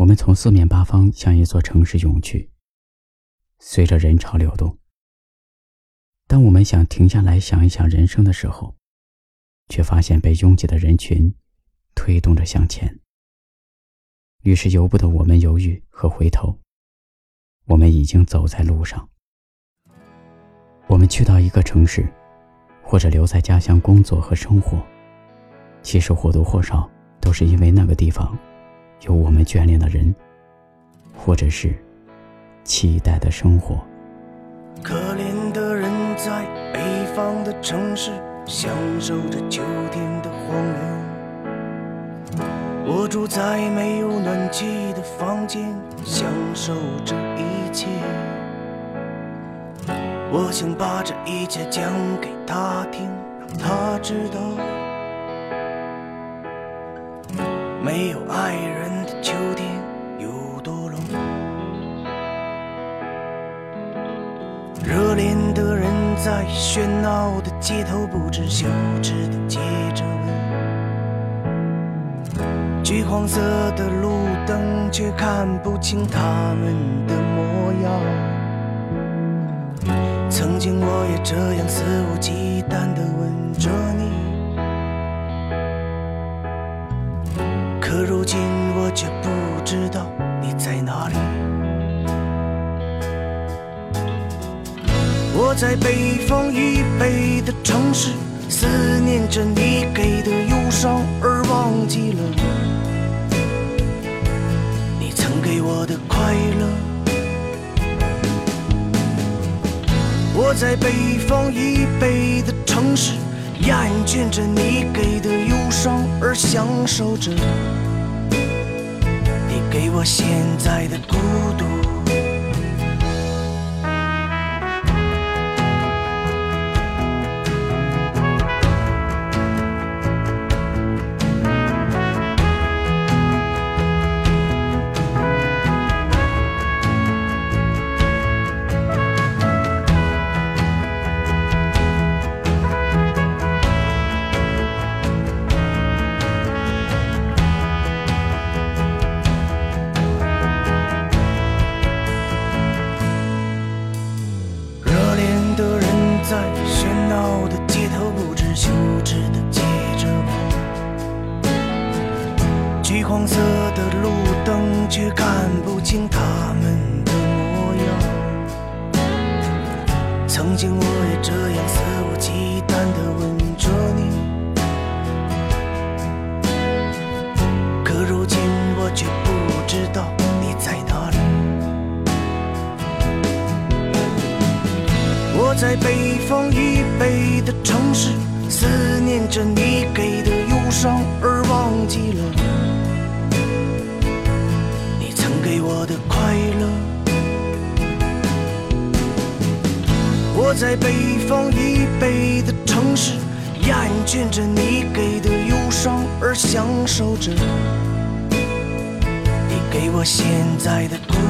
我们从四面八方向一座城市涌去，随着人潮流动。当我们想停下来想一想人生的时候，却发现被拥挤的人群推动着向前。于是由不得我们犹豫和回头，我们已经走在路上。我们去到一个城市，或者留在家乡工作和生活，其实或多或少都是因为那个地方。有我们眷恋的人，或者是期待的生活。可怜的人在北方的城市，享受着秋天的荒凉。我住在没有暖气的房间，享受这一切。我想把这一切讲给他听，让他知道。没有爱人的秋天有多冷？热恋的人在喧闹的街头不知羞耻的接着吻，橘黄色的路灯却看不清他们的模样。曾经我也这样肆无忌惮地吻着你。可如今我却不知道你在哪里。我在北方以北的城市，思念着你给的忧伤，而忘记了你曾给我的快乐。我在北方以北的城市。厌倦着你给的忧伤，而享受着你给我现在的孤独。黄色的路灯，却看不清他们的模样。曾经我也这样肆无忌惮地吻着你，可如今我却不知道你在哪里。我在北方以北的城市，思念着你给的忧伤，而忘记了。我的快乐，我在北方以北的城市，厌倦着你给的忧伤，而享受着你给我现在的孤。